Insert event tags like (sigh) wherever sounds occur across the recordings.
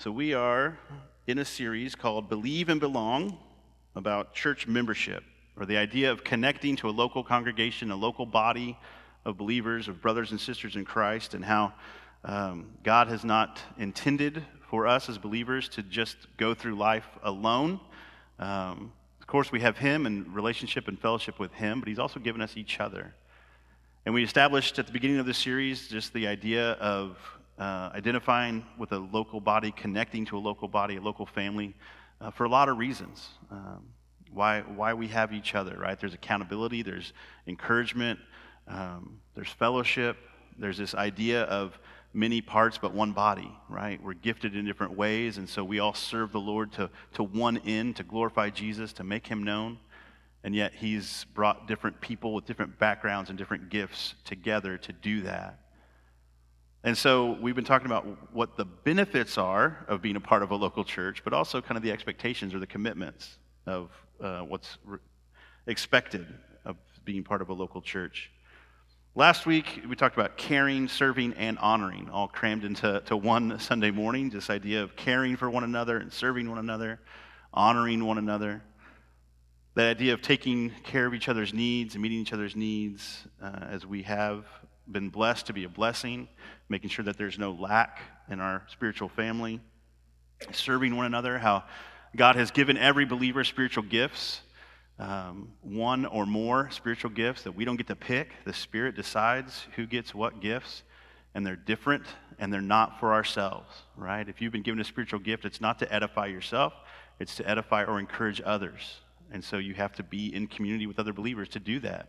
So, we are in a series called Believe and Belong about church membership, or the idea of connecting to a local congregation, a local body of believers, of brothers and sisters in Christ, and how um, God has not intended for us as believers to just go through life alone. Um, of course, we have Him and relationship and fellowship with Him, but He's also given us each other. And we established at the beginning of this series just the idea of uh, identifying with a local body, connecting to a local body, a local family, uh, for a lot of reasons. Um, why, why we have each other, right? There's accountability, there's encouragement, um, there's fellowship, there's this idea of many parts but one body, right? We're gifted in different ways, and so we all serve the Lord to, to one end, to glorify Jesus, to make him known. And yet, he's brought different people with different backgrounds and different gifts together to do that. And so we've been talking about what the benefits are of being a part of a local church, but also kind of the expectations or the commitments of uh, what's re- expected of being part of a local church. Last week, we talked about caring, serving, and honoring, all crammed into to one Sunday morning. This idea of caring for one another and serving one another, honoring one another. That idea of taking care of each other's needs and meeting each other's needs uh, as we have been blessed to be a blessing, making sure that there's no lack in our spiritual family, serving one another, how God has given every believer spiritual gifts, um, one or more spiritual gifts that we don't get to pick. The Spirit decides who gets what gifts, and they're different and they're not for ourselves, right? If you've been given a spiritual gift, it's not to edify yourself, it's to edify or encourage others. And so you have to be in community with other believers to do that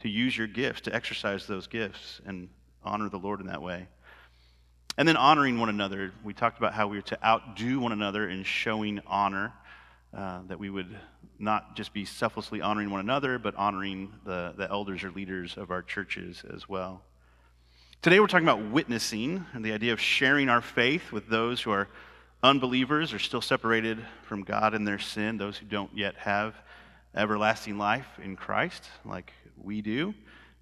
to use your gifts, to exercise those gifts and honor the Lord in that way. And then honoring one another. We talked about how we are to outdo one another in showing honor, uh, that we would not just be selflessly honoring one another, but honoring the, the elders or leaders of our churches as well. Today we're talking about witnessing and the idea of sharing our faith with those who are unbelievers or still separated from God in their sin, those who don't yet have everlasting life in Christ, like we do.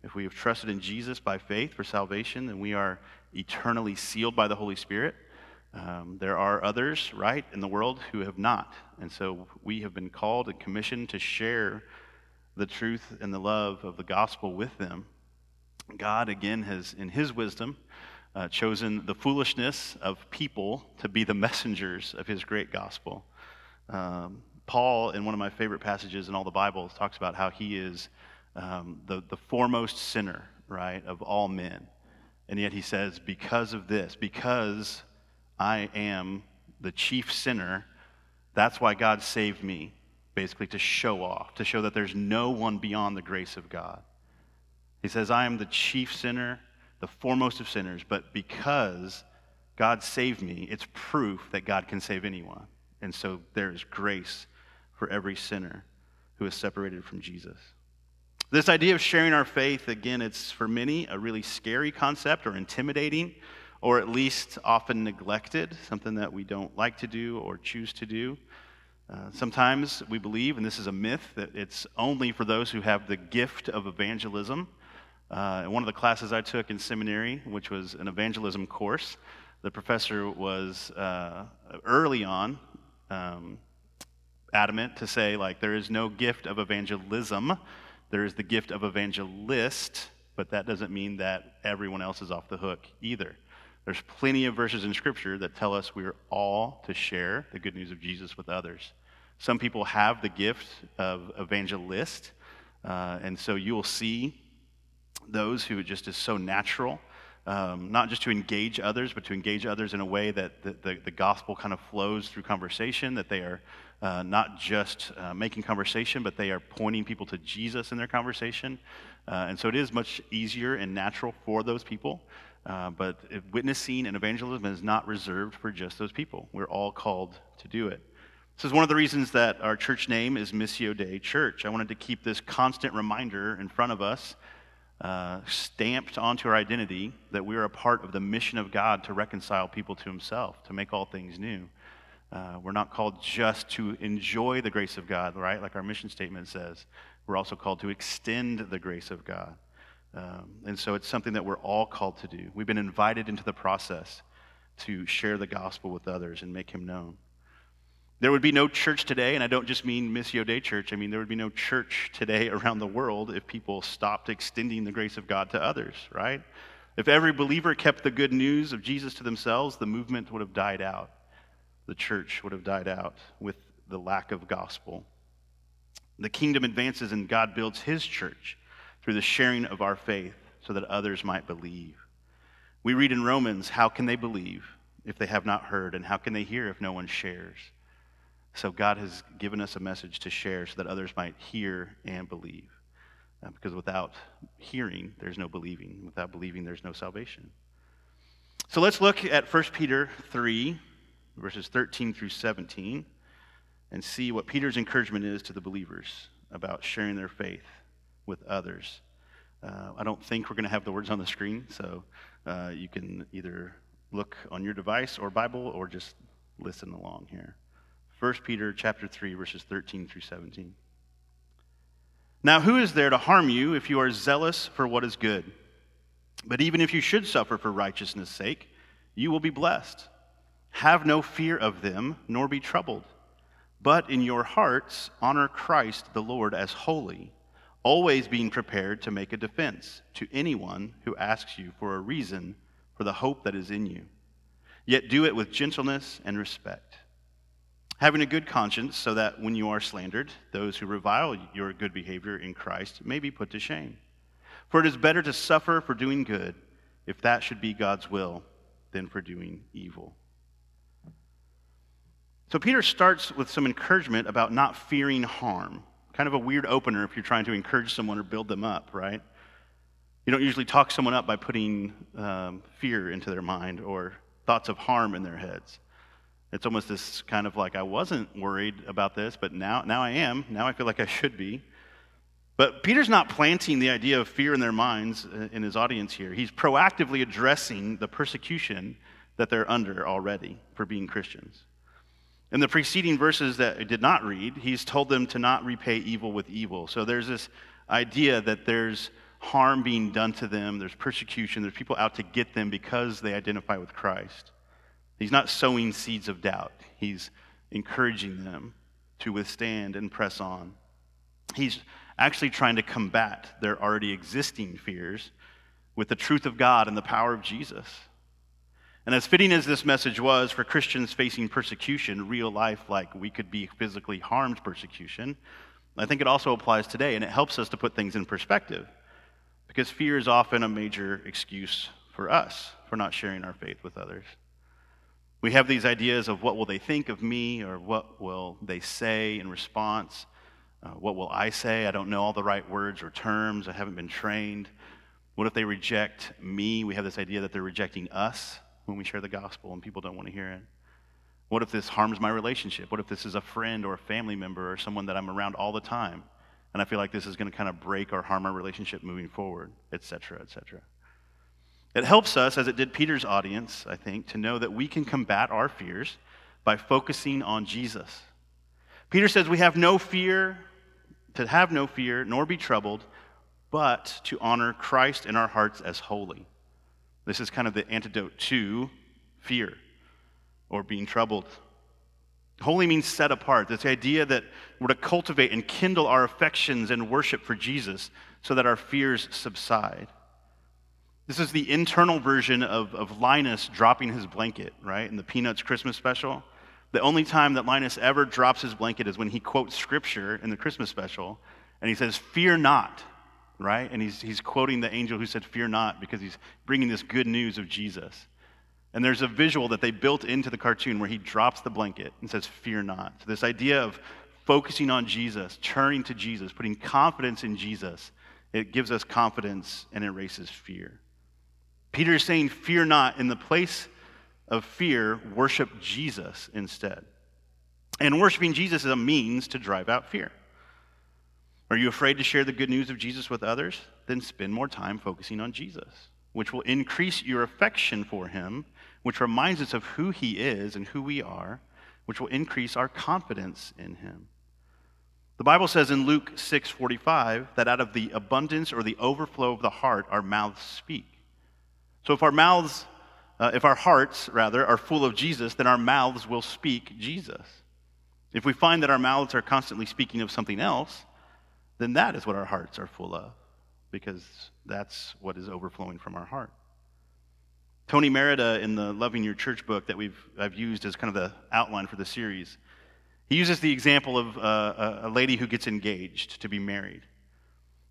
If we have trusted in Jesus by faith for salvation, then we are eternally sealed by the Holy Spirit. Um, there are others, right, in the world who have not. And so we have been called and commissioned to share the truth and the love of the gospel with them. God, again, has, in his wisdom, uh, chosen the foolishness of people to be the messengers of his great gospel. Um, Paul, in one of my favorite passages in all the Bible, talks about how he is um, the, the foremost sinner, right, of all men. And yet he says, because of this, because I am the chief sinner, that's why God saved me, basically to show off, to show that there's no one beyond the grace of God. He says, I am the chief sinner, the foremost of sinners, but because God saved me, it's proof that God can save anyone. And so there is grace for every sinner who is separated from Jesus. This idea of sharing our faith, again, it's for many a really scary concept or intimidating, or at least often neglected, something that we don't like to do or choose to do. Uh, sometimes we believe, and this is a myth, that it's only for those who have the gift of evangelism. Uh, in one of the classes I took in seminary, which was an evangelism course, the professor was uh, early on um, adamant to say, like, there is no gift of evangelism there is the gift of evangelist, but that doesn't mean that everyone else is off the hook either. There's plenty of verses in Scripture that tell us we're all to share the good news of Jesus with others. Some people have the gift of evangelist, uh, and so you will see those who it just is so natural, um, not just to engage others, but to engage others in a way that the, the, the gospel kind of flows through conversation, that they are uh, not just uh, making conversation, but they are pointing people to Jesus in their conversation. Uh, and so it is much easier and natural for those people. Uh, but witnessing and evangelism is not reserved for just those people. We're all called to do it. This is one of the reasons that our church name is Missio Dei Church. I wanted to keep this constant reminder in front of us, uh, stamped onto our identity, that we are a part of the mission of God to reconcile people to Himself, to make all things new. Uh, we're not called just to enjoy the grace of God, right? Like our mission statement says. We're also called to extend the grace of God. Um, and so it's something that we're all called to do. We've been invited into the process to share the gospel with others and make him known. There would be no church today, and I don't just mean Missio Dei Church. I mean, there would be no church today (laughs) around the world if people stopped extending the grace of God to others, right? If every believer kept the good news of Jesus to themselves, the movement would have died out. The church would have died out with the lack of gospel. The kingdom advances and God builds his church through the sharing of our faith so that others might believe. We read in Romans, how can they believe if they have not heard? And how can they hear if no one shares? So God has given us a message to share so that others might hear and believe. Uh, because without hearing, there's no believing. Without believing, there's no salvation. So let's look at 1 Peter 3, verses 13 through 17, and see what Peter's encouragement is to the believers about sharing their faith with others. Uh, I don't think we're going to have the words on the screen, so uh, you can either look on your device or Bible or just listen along here. 1 Peter chapter 3 verses 13 through 17. Now who is there to harm you if you are zealous for what is good? But even if you should suffer for righteousness' sake, you will be blessed. Have no fear of them, nor be troubled. But in your hearts honor Christ the Lord as holy, always being prepared to make a defense to anyone who asks you for a reason for the hope that is in you. Yet do it with gentleness and respect having a good conscience so that when you are slandered, those who revile your good behavior in Christ may be put to shame. For it is better to suffer for doing good, if that should be God's will, than for doing evil. So Peter starts with some encouragement about not fearing harm. Kind of a weird opener if you're trying to encourage someone or build them up, right? You don't usually talk someone up by putting um, fear into their mind or thoughts of harm in their heads. It's almost this kind of like, I wasn't worried about this, but now, now I am. Now I feel like I should be. But Peter's not planting the idea of fear in their minds uh, in his audience here. He's proactively addressing the persecution that they're under already for being Christians. In the preceding verses that I did not read, he's told them to not repay evil with evil. So there's this idea that there's harm being done to them, there's persecution, there's people out to get them because they identify with Christ. He's not sowing seeds of doubt, he's encouraging them to withstand and press on. He's actually trying to combat their already existing fears with the truth of God and the power of Jesus. And as fitting as this message was for Christians facing persecution, real life, like we could be physically harmed persecution, I think it also applies today, and it helps us to put things in perspective. Because fear is often a major excuse for us for not sharing our faith with others. We have these ideas of what will they think of me or what will they say in response. Uh, what will I say? I don't know all the right words or terms. I haven't been trained. What if they reject me? We have this idea that they're rejecting us when we share the gospel and people don't want to hear it. What if this harms my relationship? What if this is a friend or a family member or someone that I'm around all the time? And I feel like this is going to kind of break or harm our relationship moving forward, et cetera, et cetera. It helps us, as it did Peter's audience, I think, to know that we can combat our fears by focusing on Jesus. Peter says we have no fear, to have no fear, nor be troubled, but to honor Christ in our hearts as holy. This is kind of the antidote to fear or being troubled. Holy means set apart. It's the idea that we're to cultivate and kindle our affections and worship for Jesus so that our fears subside. This is the internal version of, of Linus dropping his blanket, right, in the Peanuts Christmas special. The only time that Linus ever drops his blanket is when he quotes scripture in the Christmas special, and he says, Fear not, right? And he's, he's quoting the angel who said, Fear not, because he's bringing this good news of Jesus. And there's a visual that they built into the cartoon where he drops the blanket and says, Fear not. So, this idea of focusing on Jesus, turning to Jesus, putting confidence in Jesus, it gives us confidence and erases fear. Peter is saying, Fear not. In the place of fear, worship Jesus instead. And worshiping Jesus is a means to drive out fear. Are you afraid to share the good news of Jesus with others? Then spend more time focusing on Jesus, which will increase your affection for him, which reminds us of who he is and who we are, which will increase our confidence in him. The Bible says in Luke 6:45 that out of the abundance or the overflow of the heart our mouths speak. So if our mouths uh, if our hearts, rather, are full of Jesus, then our mouths will speak Jesus. If we find that our mouths are constantly speaking of something else, then that is what our hearts are full of, because that's what is overflowing from our heart. Tony Merida, in the Loving Your Church book that we've, I've used as kind of the outline for the series, he uses the example of uh, a lady who gets engaged to be married.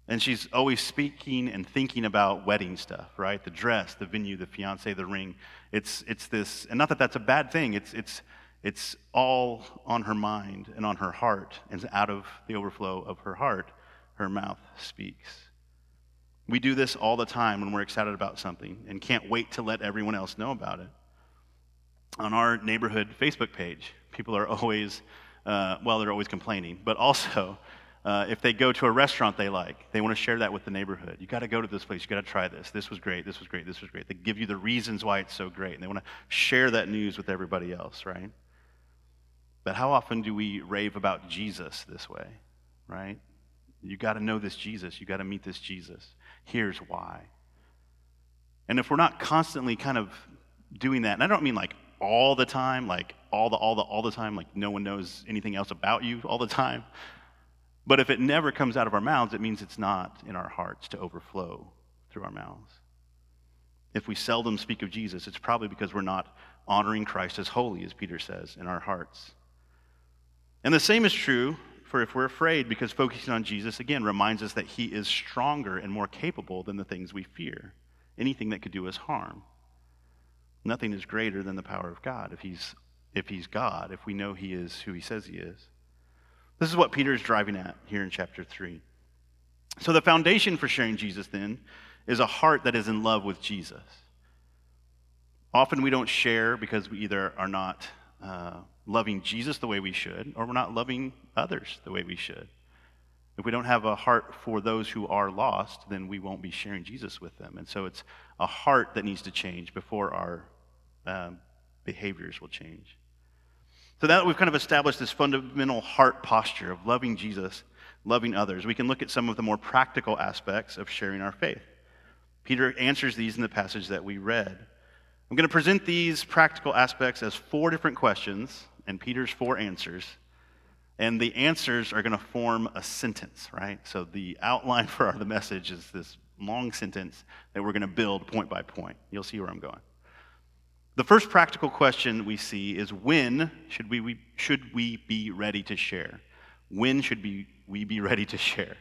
And she's always speaking and thinking about wedding stuff, right? The dress, the venue, the fiance, the ring. It's, it's this, and not that that's a bad thing, it's, it's, it's all on her mind and on her heart. And out of the overflow of her heart, her mouth speaks. We do this all the time when we're excited about something and can't wait to let everyone else know about it. On our neighborhood Facebook page, people are always, uh, well, they're always complaining, but also uh, if they go to a restaurant they like, they want to share that with the neighborhood. You got to go to this place. You got to try this. This was great. This was great. This was great. They give you the reasons why it's so great, and they want to share that news with everybody else, right? But how often do we rave about Jesus this way, right? You got to know this Jesus. You got to meet this Jesus. Here's why. And if we're not constantly kind of doing that, and I don't mean like all the time, like all the all the all the time, like no one knows anything else about you all the time. But if it never comes out of our mouths, it means it's not in our hearts to overflow through our mouths. If we seldom speak of Jesus, it's probably because we're not honoring Christ as holy, as Peter says, in our hearts. And the same is true for if we're afraid, because focusing on Jesus, again, reminds us that he is stronger and more capable than the things we fear, anything that could do us harm. Nothing is greater than the power of God if he's, if he's God, if we know he is who he says he is. This is what Peter is driving at here in chapter 3. So, the foundation for sharing Jesus then is a heart that is in love with Jesus. Often we don't share because we either are not uh, loving Jesus the way we should, or we're not loving others the way we should. If we don't have a heart for those who are lost, then we won't be sharing Jesus with them. And so it's a heart that needs to change before our um, behaviors will change. So now that we've kind of established this fundamental heart posture of loving Jesus, loving others, we can look at some of the more practical aspects of sharing our faith. Peter answers these in the passage that we read. I'm going to present these practical aspects as four different questions and Peter's four answers. And the answers are going to form a sentence, right? So the outline (laughs) for our, the message is this long sentence that we're going to build point by point. You'll see where I'm going. The first practical question we see is when should we, we, should we be ready to share? When should we, we be ready to share?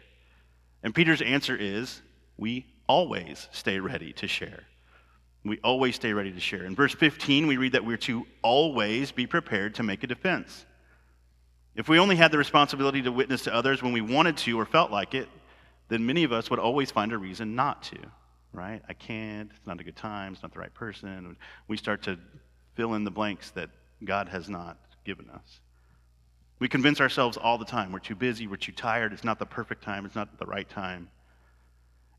And Peter's answer is we always stay ready to share. We always stay ready to share. In verse 15, we read that we're to always be prepared to make a defense. If we only had the responsibility to witness to others when we wanted to or felt like it, then many of us would always find a reason not to right? I can't, it's not a good time, it's not the right person. We start to fill in the blanks that God has not given us. We convince ourselves all the time we're too busy, we're too tired, it's not the perfect time, it's not the right time.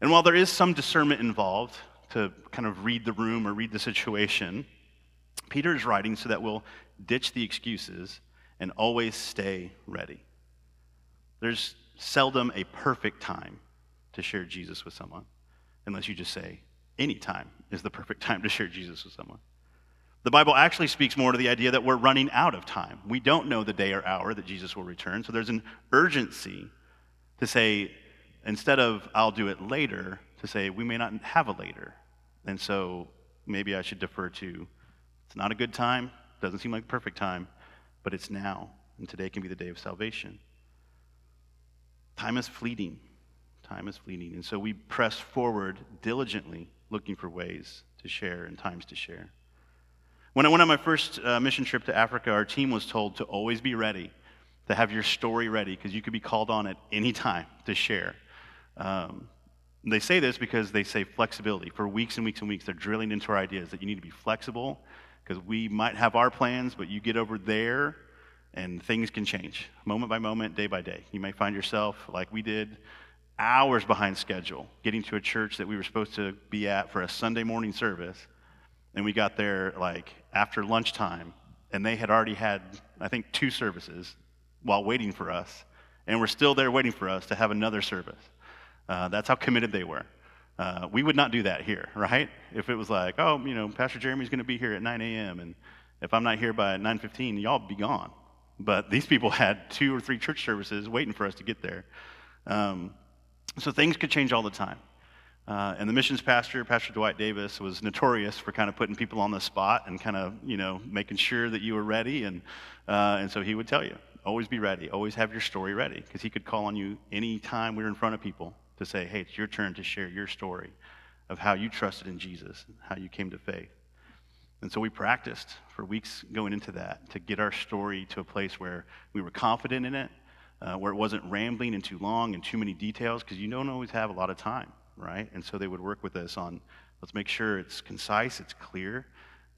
And while there is some discernment involved to kind of read the room or read the situation, Peter is writing so that we'll ditch the excuses and always stay ready. There's seldom a perfect time to share Jesus with someone unless you just say, any time is the perfect time to share Jesus with someone. The Bible actually speaks more to the idea that we're running out of time. We don't know the day or hour that Jesus will return. So there's an urgency to say, instead of I'll do it later, to say we may not have a later. And so maybe I should defer to it's not a good time, doesn't seem like perfect time, but it's now. And today can be the day of salvation. Time is fleeting. Time is fleeting. And so we press forward diligently, looking for ways to share and times to share. When I went on my first uh, mission trip to Africa, our team was told to always be ready, to have your story ready, because you could be called on at any time to share. Um, they say this because they say flexibility. For weeks and weeks and weeks, they're drilling into our ideas that you need to be flexible, because we might have our plans, but you get over there and things can change moment by moment, day by day. You may find yourself, like we did, hours behind schedule getting to a church that we were supposed to be at for a Sunday morning service. And we got there like after lunchtime, and they had already had, I think, two services while waiting for us. And we're still there waiting for us to have another service. Uh, that's how committed they were. Uh, we would not do that here, right? If it was like, oh, you know, Pastor Jeremy's going to be here at 9 a.m. and if I'm not here by 9:15, y'all be gone. But these people (laughs) had two or three church services waiting for us to get there. Um, so things could change all the time. Uh, and the missions pastor, Pastor Dwight Davis, was notorious for kind of putting people on the spot and kind of, you know, making sure that you were ready. And, uh, and so he would tell you, always be ready, always have your story ready, because he could call on you any time we were in front of people to say, hey, it's your turn to share your story of how you trusted in Jesus, how you came to faith. And so we practiced for weeks going into that to get our story to a place where we were confident in it, uh, where it wasn't rambling and too long and too many details, because you don't always have a lot of time right? And so they would work with us on let's make sure it's concise, it's clear,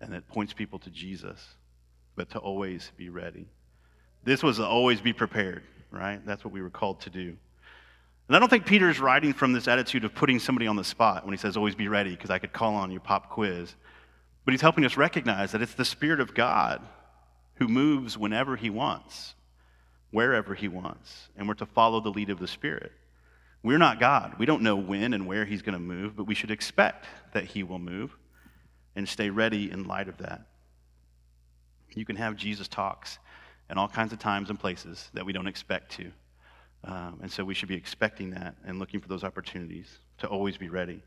and it points people to Jesus, but to always be ready. This was always be prepared, right? That's what we were called to do. And I don't think Peter is writing from this attitude of putting somebody on the spot when he says, always be ready, because I could call on you pop quiz. But he's helping us recognize that it's the Spirit of God who moves whenever he wants, wherever he wants, and we're to follow the lead of the Spirit. We're not God. We don't know when and where He's going to move, but we should expect that He will move and stay ready in light of that. You can have Jesus talks in all kinds of times and places that we don't expect to. Um, and so we should be expecting that and looking for those opportunities to always be ready.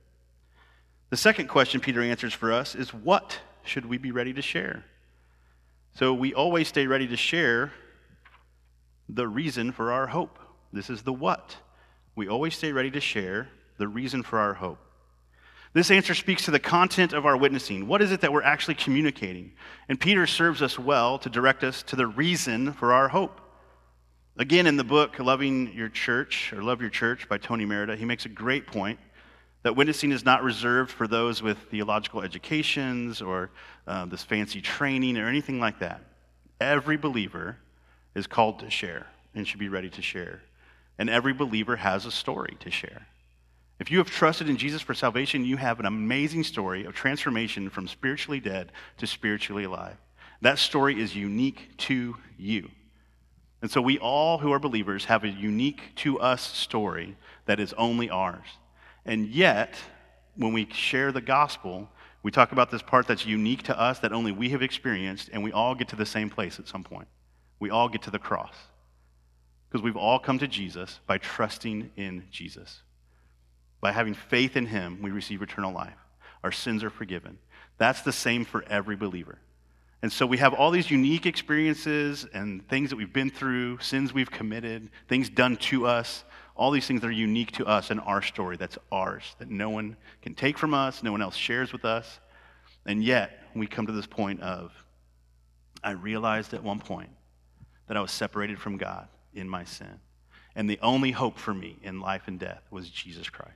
The second question Peter answers for us is what should we be ready to share? So we always stay ready to share the reason for our hope. This is the what we always stay ready to share the reason for our hope. This answer speaks to the content of our witnessing. What is it that we're actually communicating? And Peter serves us well to direct us to the reason for our hope. Again, in the book Loving Your Church or Love Your Church by Tony Merida, he makes a great point that witnessing is not reserved for those with theological educations or uh, this fancy training or anything like that. Every believer is called to share and should be ready to share and every believer has a story to share. If you have trusted in Jesus for salvation, you have an amazing story of transformation from spiritually dead to spiritually alive. That story is unique to you. And so we all who are believers have a unique to us story that is only ours. And yet, when we share the gospel, we talk about this part that's unique to us that only we have experienced, and we all get to the same place at some point. We all get to the cross. Because we've all come to Jesus by trusting in Jesus. By having faith in him, we receive eternal life. Our sins are forgiven. That's the same for every believer. And so we have all these unique experiences and things that we've been through, sins we've committed, things done to us, all these things that are unique to us and our story. That's ours, that no one can take from us, no one else shares with us. And yet, we come to this point of, I realized at one point that I was separated from God in my sin. And the only hope for me in life and death was Jesus Christ.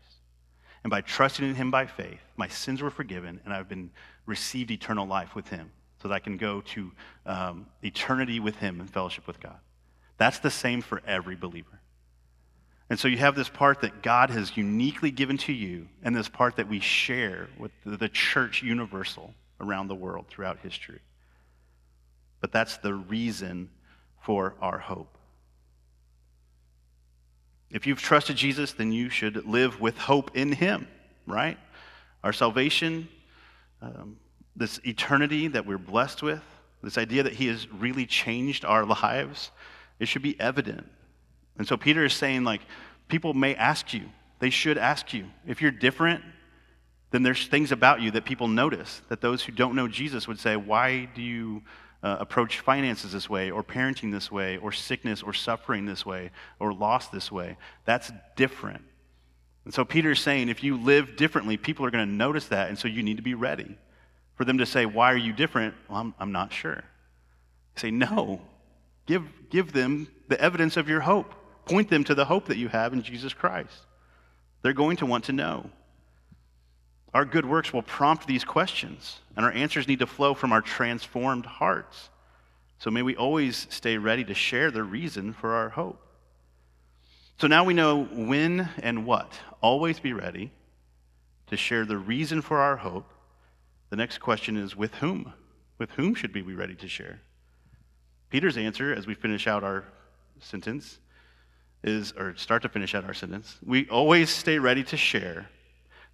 And by trusting in him by faith, my sins were forgiven, and I've been received eternal life with him so that I can go to um, eternity with him in fellowship with God. That's the same for every believer. And so you have this part that God has uniquely given to you, and this part that we share with the church universal around the world throughout history. But that's the reason for our hope. If you've trusted Jesus, then you should live with hope in Him, right? Our salvation, um, this eternity that we're blessed with, this idea that He has really changed our lives, it should be evident. And so Peter is saying, like, people may ask you, they should ask you. If you're different, then there's things about you that people notice, that those who don't know Jesus would say, Why do you uh, approach finances this way, or parenting this way, or sickness or suffering this way, or loss this way. That's different. And so Peter's saying if you live differently, people are going to notice that, and so you need to be ready. For them to say, Why are you different? Well, I'm, I'm not sure. Say, No. Give, give them the evidence of your hope. Point them to the hope that you have in Jesus Christ. They're going to want to know. Our good works will prompt these questions, and our answers need to flow from our transformed hearts. So may we always stay ready to share the reason for our hope. So now we know when and what. Always be ready to share the reason for our hope. The next question is with whom? With whom should we be ready to share? Peter's answer, as we finish out our sentence, is, or start to finish out our sentence, we always stay ready to share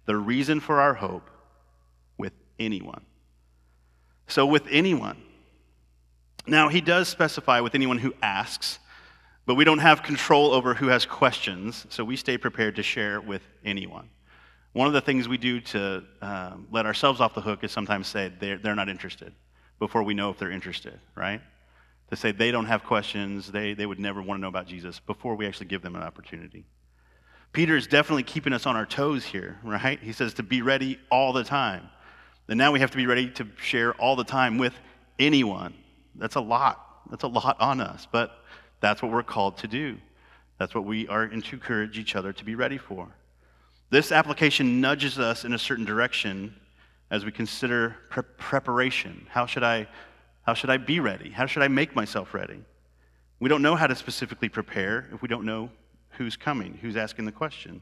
the reason for our hope with anyone. So, with anyone. Now, he does specify with anyone who asks, but we don't have control over who has questions, so we stay prepared to share with anyone. One of the things we do to um, let ourselves off the hook is sometimes say they're, they're not interested before we know if they're interested, right? To say they don't have questions, they, they would never want to know about Jesus before we actually give them an opportunity. Peter is definitely keeping us on our toes here, right? He says to be ready all the time. And now we have to be ready to share all the time with anyone. That's a lot. That's a lot on us, but that's what we're called to do. That's what we are and to encourage each other to be ready for. This application nudges us in a certain direction as we consider pre- preparation. How should, I, how should I be ready? How should I make myself ready? We don't know how to specifically prepare if we don't know who's coming, who's asking the question.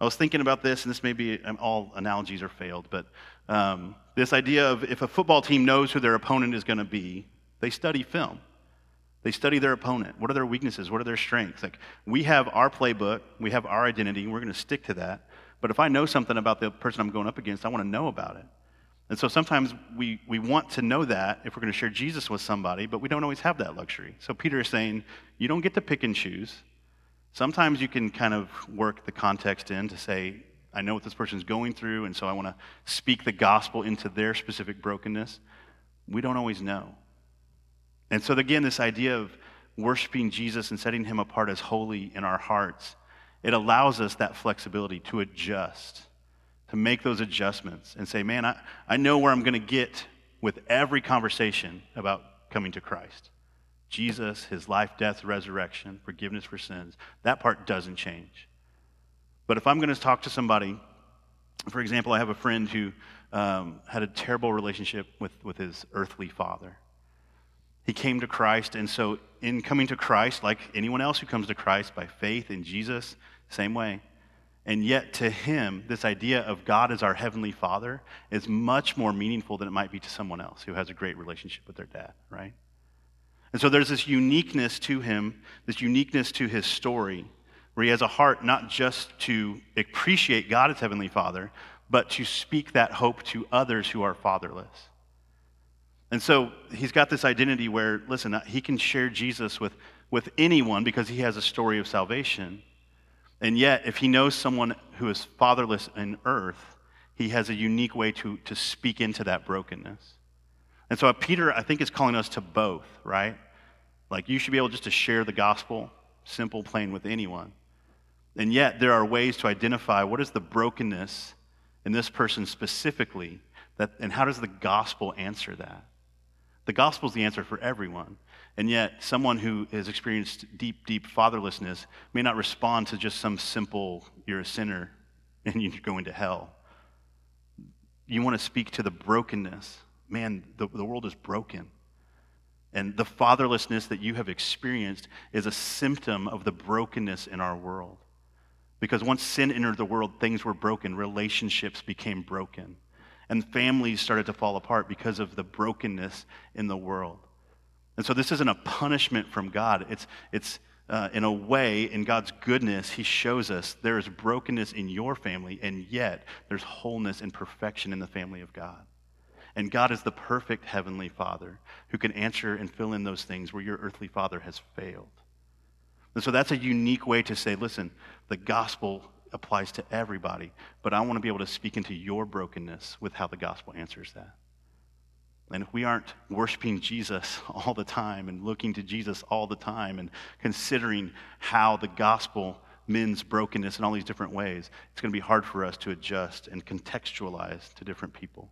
I was thinking about this, and this may be um, all analogies are failed, but um, this idea of if a football team knows who their opponent is going to be, they study film. They study their opponent. What are their weaknesses? What are their strengths? Like, we have our playbook, we have our identity, and we're going to stick to that. But if I know something about the person I'm going up against, I want to know about it. And so sometimes we, we want to know that if we're going to share Jesus with somebody, but we don't always have that luxury. So Peter is saying, you don't get to pick and choose. Sometimes you can kind of work the context in to say, I know what this person's going through, and so I want to speak the gospel into their specific brokenness. We don't always know. And so, again, this idea of worshiping Jesus and setting him apart as holy in our hearts, it allows us that flexibility to adjust, to make those adjustments and say, man, I, I know where I'm going to get with every conversation about coming to Christ. Jesus, his life, death, resurrection, forgiveness for sins, that part doesn't change. But if I'm going to talk to somebody, for example, I have a friend who um, had a terrible relationship with, with his earthly father. He came to Christ, and so in coming to Christ, like anyone else who comes to Christ by faith in Jesus, same way. And yet, to him, this idea of God as our heavenly father is much more meaningful than it might be to someone else who has a great relationship with their dad, right? And so there's this uniqueness to him, this uniqueness to his story, where he has a heart not just to appreciate God as heavenly father, but to speak that hope to others who are fatherless. And so he's got this identity where, listen, uh, he can share Jesus with, with anyone because he has a story of salvation. And yet, if he knows someone who is fatherless in earth, he has a unique way to, to speak into that brokenness. And so Peter, I think, is calling us to both, right? Like you should be able just to share the gospel, simple, plain, with anyone. And yet, there are ways to identify what is the brokenness in this person specifically, that, and how does the gospel answer that? The gospel is the answer for everyone. And yet, someone who has experienced deep, deep fatherlessness may not respond to just some simple, you're a sinner (laughs) and you're going to hell. You want to speak to the brokenness. Man, the, the world is broken. And the fatherlessness that you have experienced is a symptom of the brokenness in our world. Because once sin entered the world, things were broken, relationships became broken and families started to fall apart because of the brokenness in the world. And so this isn't a punishment from God. It's, it's uh, in a way, in God's goodness, He shows us there is brokenness in your family, and yet there's wholeness and perfection in the family of God. And God is the perfect heavenly Father who can answer and fill in those things where your earthly father has failed. And so that's a unique way to say, listen, the gospel applies to everybody, but I want to be able to speak into your brokenness with how the gospel answers that. And if we aren't worshiping Jesus (laughs) all the time and looking to Jesus all the time and considering how the gospel mends brokenness in all these different ways, it's going to be hard for us to adjust and contextualize to different people.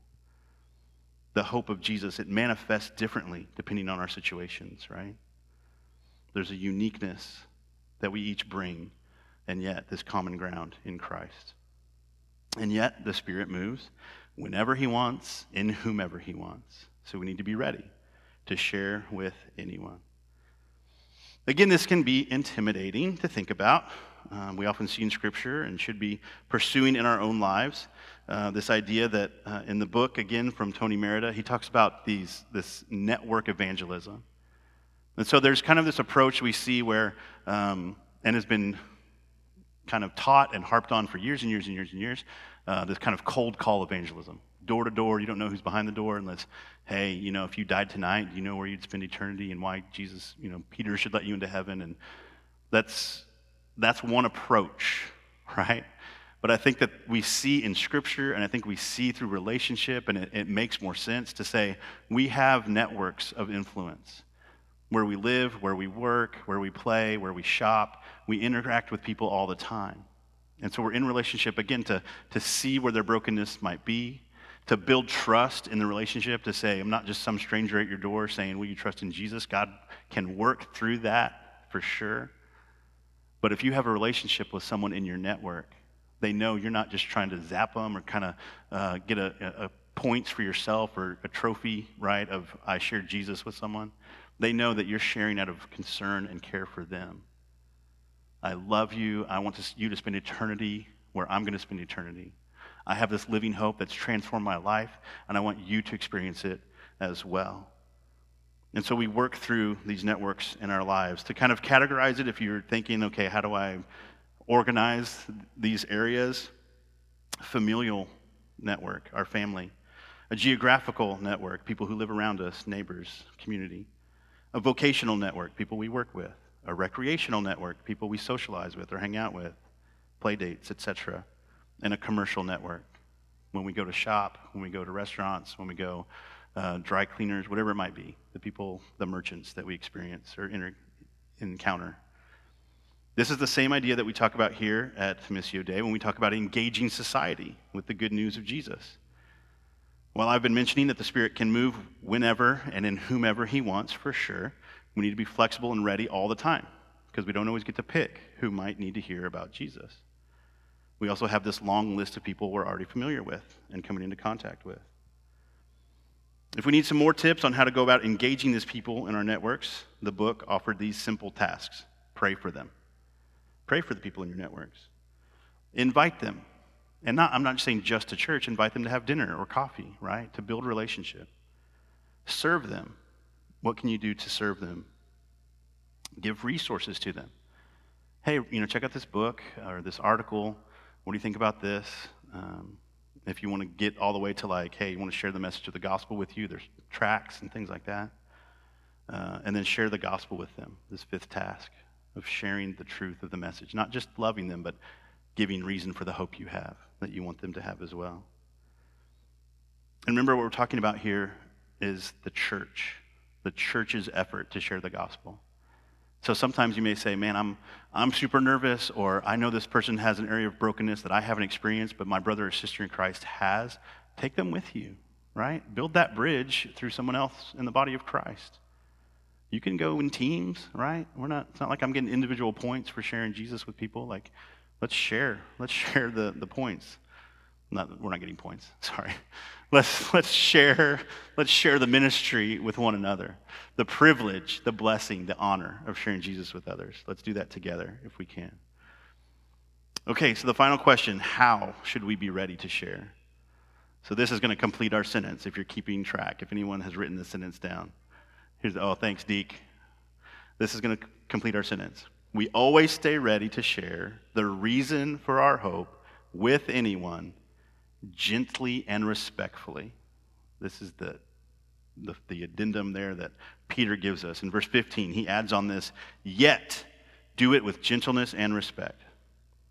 The hope of Jesus, it manifests differently depending on our situations, right? There's a uniqueness that we each bring and yet this common ground in Christ. And yet the Spirit moves whenever He wants, in whomever He wants. So we need to be ready to share with anyone. Again, this can be intimidating to think about. Um, we often see in Scripture and should be pursuing in our own lives. Uh, this idea that uh, in the book, again from Tony Merida, he talks about these, this network evangelism. And so there's kind of this approach we see where, um, and has been kind of taught and harped on for years and years and years and years uh, this kind of cold call evangelism. Door to door, you don't know who's behind the door unless, hey, you know, if you died tonight, you know where you'd spend eternity and why Jesus, you know, Peter should let you into heaven. And that's, that's one approach, (laughs) right? But I think that we see in Scripture, and I think we see through relationship, and it, it, makes more sense to say we have networks of influence where we live, where we work, where we play, where we shop. We interact with people all the time. And so we're in relationship, again, to, to see where their brokenness might be, to build trust in the relationship, to say, I'm not just some stranger at your door saying, Will you trust in Jesus? God can work through that for sure. But if you have a relationship with someone in your network, they know you're not just trying to zap them or kind of uh, get a, a, points for yourself or a trophy, right, of I shared Jesus with someone. They know that you're sharing out of concern and care for them. I love you. I want to, you to spend eternity where I'm going to spend eternity. I have this living hope that's transformed my life, and I want you to experience it as well. And so we work through these networks in our lives to kind of categorize it if you're thinking, okay, how do I organize these areas? Familial network, our family, a geographical network, people who live around us, neighbors, community, a vocational network, people we work with, a recreational network, people we socialize with or hang out with, play dates, etc., and a commercial network. When we go to shop, when we go to restaurants, when we go uh, dry cleaners, whatever it might be, the people, the merchants that we experience or inter- encounter this is the same idea that we talk about here at Missio Dei when we talk about engaging society with the good news of Jesus. While I've been mentioning that the Spirit can move whenever and in whomever He wants, for sure, we need to be flexible and ready all the time because we don't always get to pick who might need to hear about Jesus. We also have this long list of people we're already familiar with and coming into contact with. If we need some more tips on how to go about engaging these people in our networks, the book offered these simple tasks pray for them. Pray for the people in your networks. Invite them. And not, I'm not saying just to church, invite them to have dinner or coffee, right? To build relationship. Serve them. What can you do to serve them? Give resources to them. Hey, you know, check out this book or this article. What do you think about this? Um, if you want to get all the way to like, hey, you want to share the message of the gospel with you, there's tracks and things like that. Uh, and then share the gospel with them, this fifth task of sharing the truth of the message, not just loving them, but giving reason for the hope you have that you want them to have as well. And remember, what we're talking about here is the church, the church's effort to share the gospel. So sometimes you may say, Man, I'm, I'm super nervous, or I know this person has an area of brokenness that I haven't experienced, but my brother or sister in Christ has. Take them with you, right? Build that bridge through someone else in the body of Christ. You can go in teams, right? We're not, it's not like I'm getting individual points for sharing Jesus with people. Like, let's share. Let's (laughs) share the, the points. Not, we're not getting points, (laughs) sorry. Let's, let's, share, let's share the ministry with one another. The privilege, the blessing, the honor of sharing Jesus with others. Let's do that together if we can. Okay, so the final question how should we be ready to share? So this is going to complete our sentence if you're keeping track, if anyone has written the sentence down. Here's, oh, thanks, Deke. This is going to complete our sentence. We always stay ready to share the reason for our hope with anyone gently and respectfully. This is the, the, the, addendum there that Peter gives us. In verse 15, he adds on this, yet do it with gentleness and respect.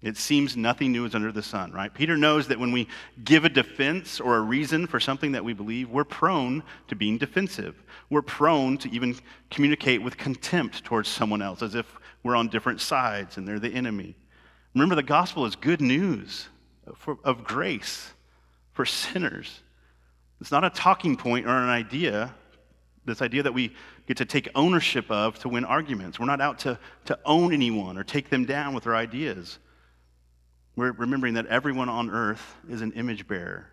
It seems nothing new is under the sun, right? Peter knows that when we give a defense or a reason for something that we believe, we're prone to being defensive. We're prone to even communicate with contempt towards someone else as if we're on different sides and they're the enemy. Remember, the gospel is good news of grace for sinners. It's not a talking point or an idea, this idea that we get to take ownership of to win arguments. We're not out to, to own anyone or take them down with our ideas. We're remembering that everyone on earth is an image bearer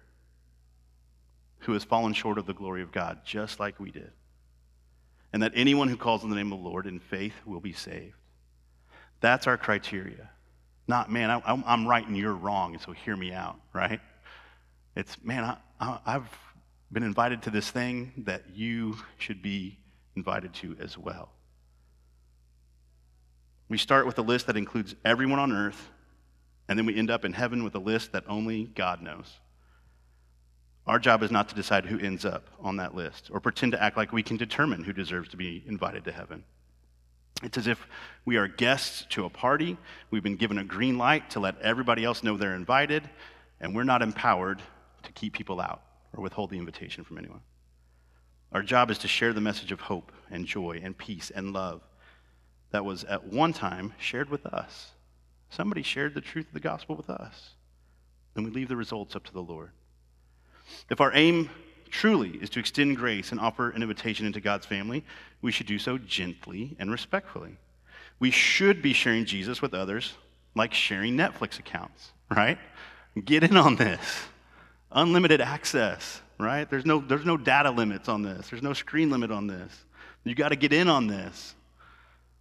who has fallen short of the glory of God, just like we did. And that anyone who calls on the name of the Lord in faith will be saved. That's our criteria. Not, man, I, am right and you're wrong, so hear me out, right? It's, man, I, I've been invited to this thing that you should be invited to as well. We start with a list that includes everyone on earth And then we end up in heaven with a list that only God knows. Our job is not to decide who ends up on that list or pretend to act like we can determine who deserves to be invited to heaven. It's as if we are guests to a party. We've been given a green light to let everybody else know they're invited, and we're not empowered to keep people out or withhold the invitation from anyone. Our job is to share the message of hope and joy and peace and love that was at one time shared with us. Somebody shared the truth of the gospel with us, and we leave the results up to the Lord. If our aim truly is to extend grace and offer an invitation into God's family, we should do so gently and respectfully. We should be sharing Jesus with others like sharing Netflix accounts, right? Get in on this. Unlimited access, right? There's no, there's no data limits on this, there's no screen limit on this. You got to get in on this.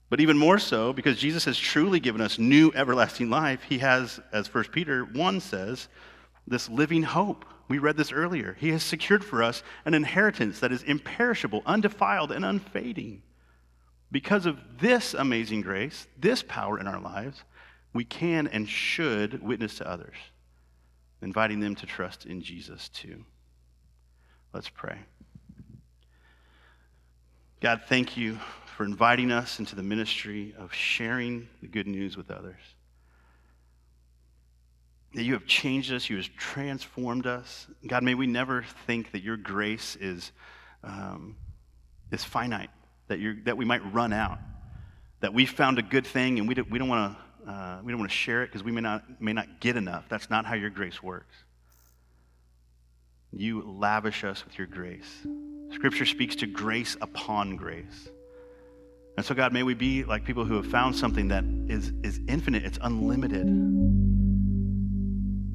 But even more so, because Jesus has truly given us new everlasting life, he has, as 1 Peter 1 says, this living hope. We read this earlier. He has secured for us an inheritance that is imperishable, undefiled, and unfading. Because of this amazing grace, this power in our lives, we can and should witness to others, inviting them to trust in Jesus too. Let's pray. God, thank you for inviting us into the ministry of sharing the good news with others that you have changed us, you have transformed us. God, may we never think that your grace is, um, is finite, that, you that we might run out, that we found a good thing and we don't, we don't want to uh, we don't want to share it because we may not, may not get enough. That's not how your grace works. You lavish us with your grace. Scripture speaks to grace upon grace. And so, God, may we be like people who have found something that is, is infinite, it's unlimited.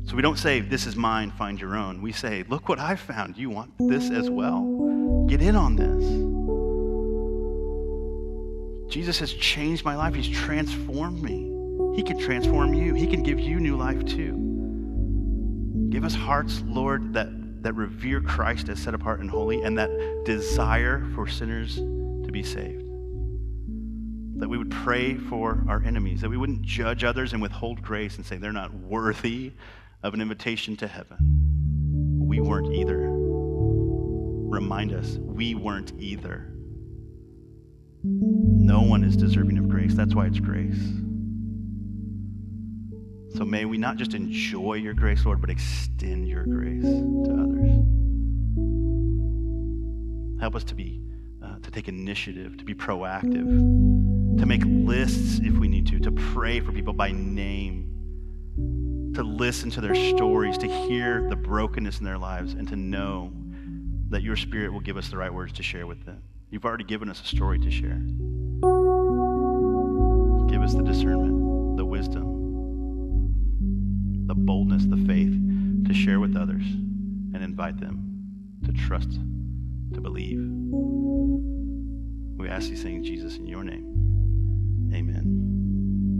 So we don't say, This is mine, find your own. We say, Look what I found. You want this as well? Get in on this. Jesus has changed my life, He's transformed me. He can transform you, He can give you new life too. Give us hearts, Lord, that, that revere Christ as set apart and holy and that desire for sinners to be saved that we would pray for our enemies, that we wouldn't judge others and withhold grace and say they're not worthy of an invitation to heaven. We weren't either. Remind us, we weren't either. No one is deserving of grace. That's why it's grace. So may we not just enjoy your grace, Lord, but extend your grace to others. Help us to be, uh, to take initiative, to be proactive, to make lists if we need to, to pray for people by name to listen to their stories, to hear the brokenness in their lives, and to know that your spirit will give us the right words to share with them. You've already given us a story to share. Give us the discernment, the wisdom, the boldness, the faith to share with others and invite them to trust, to believe. We ask these things, Jesus, in your name. Amen.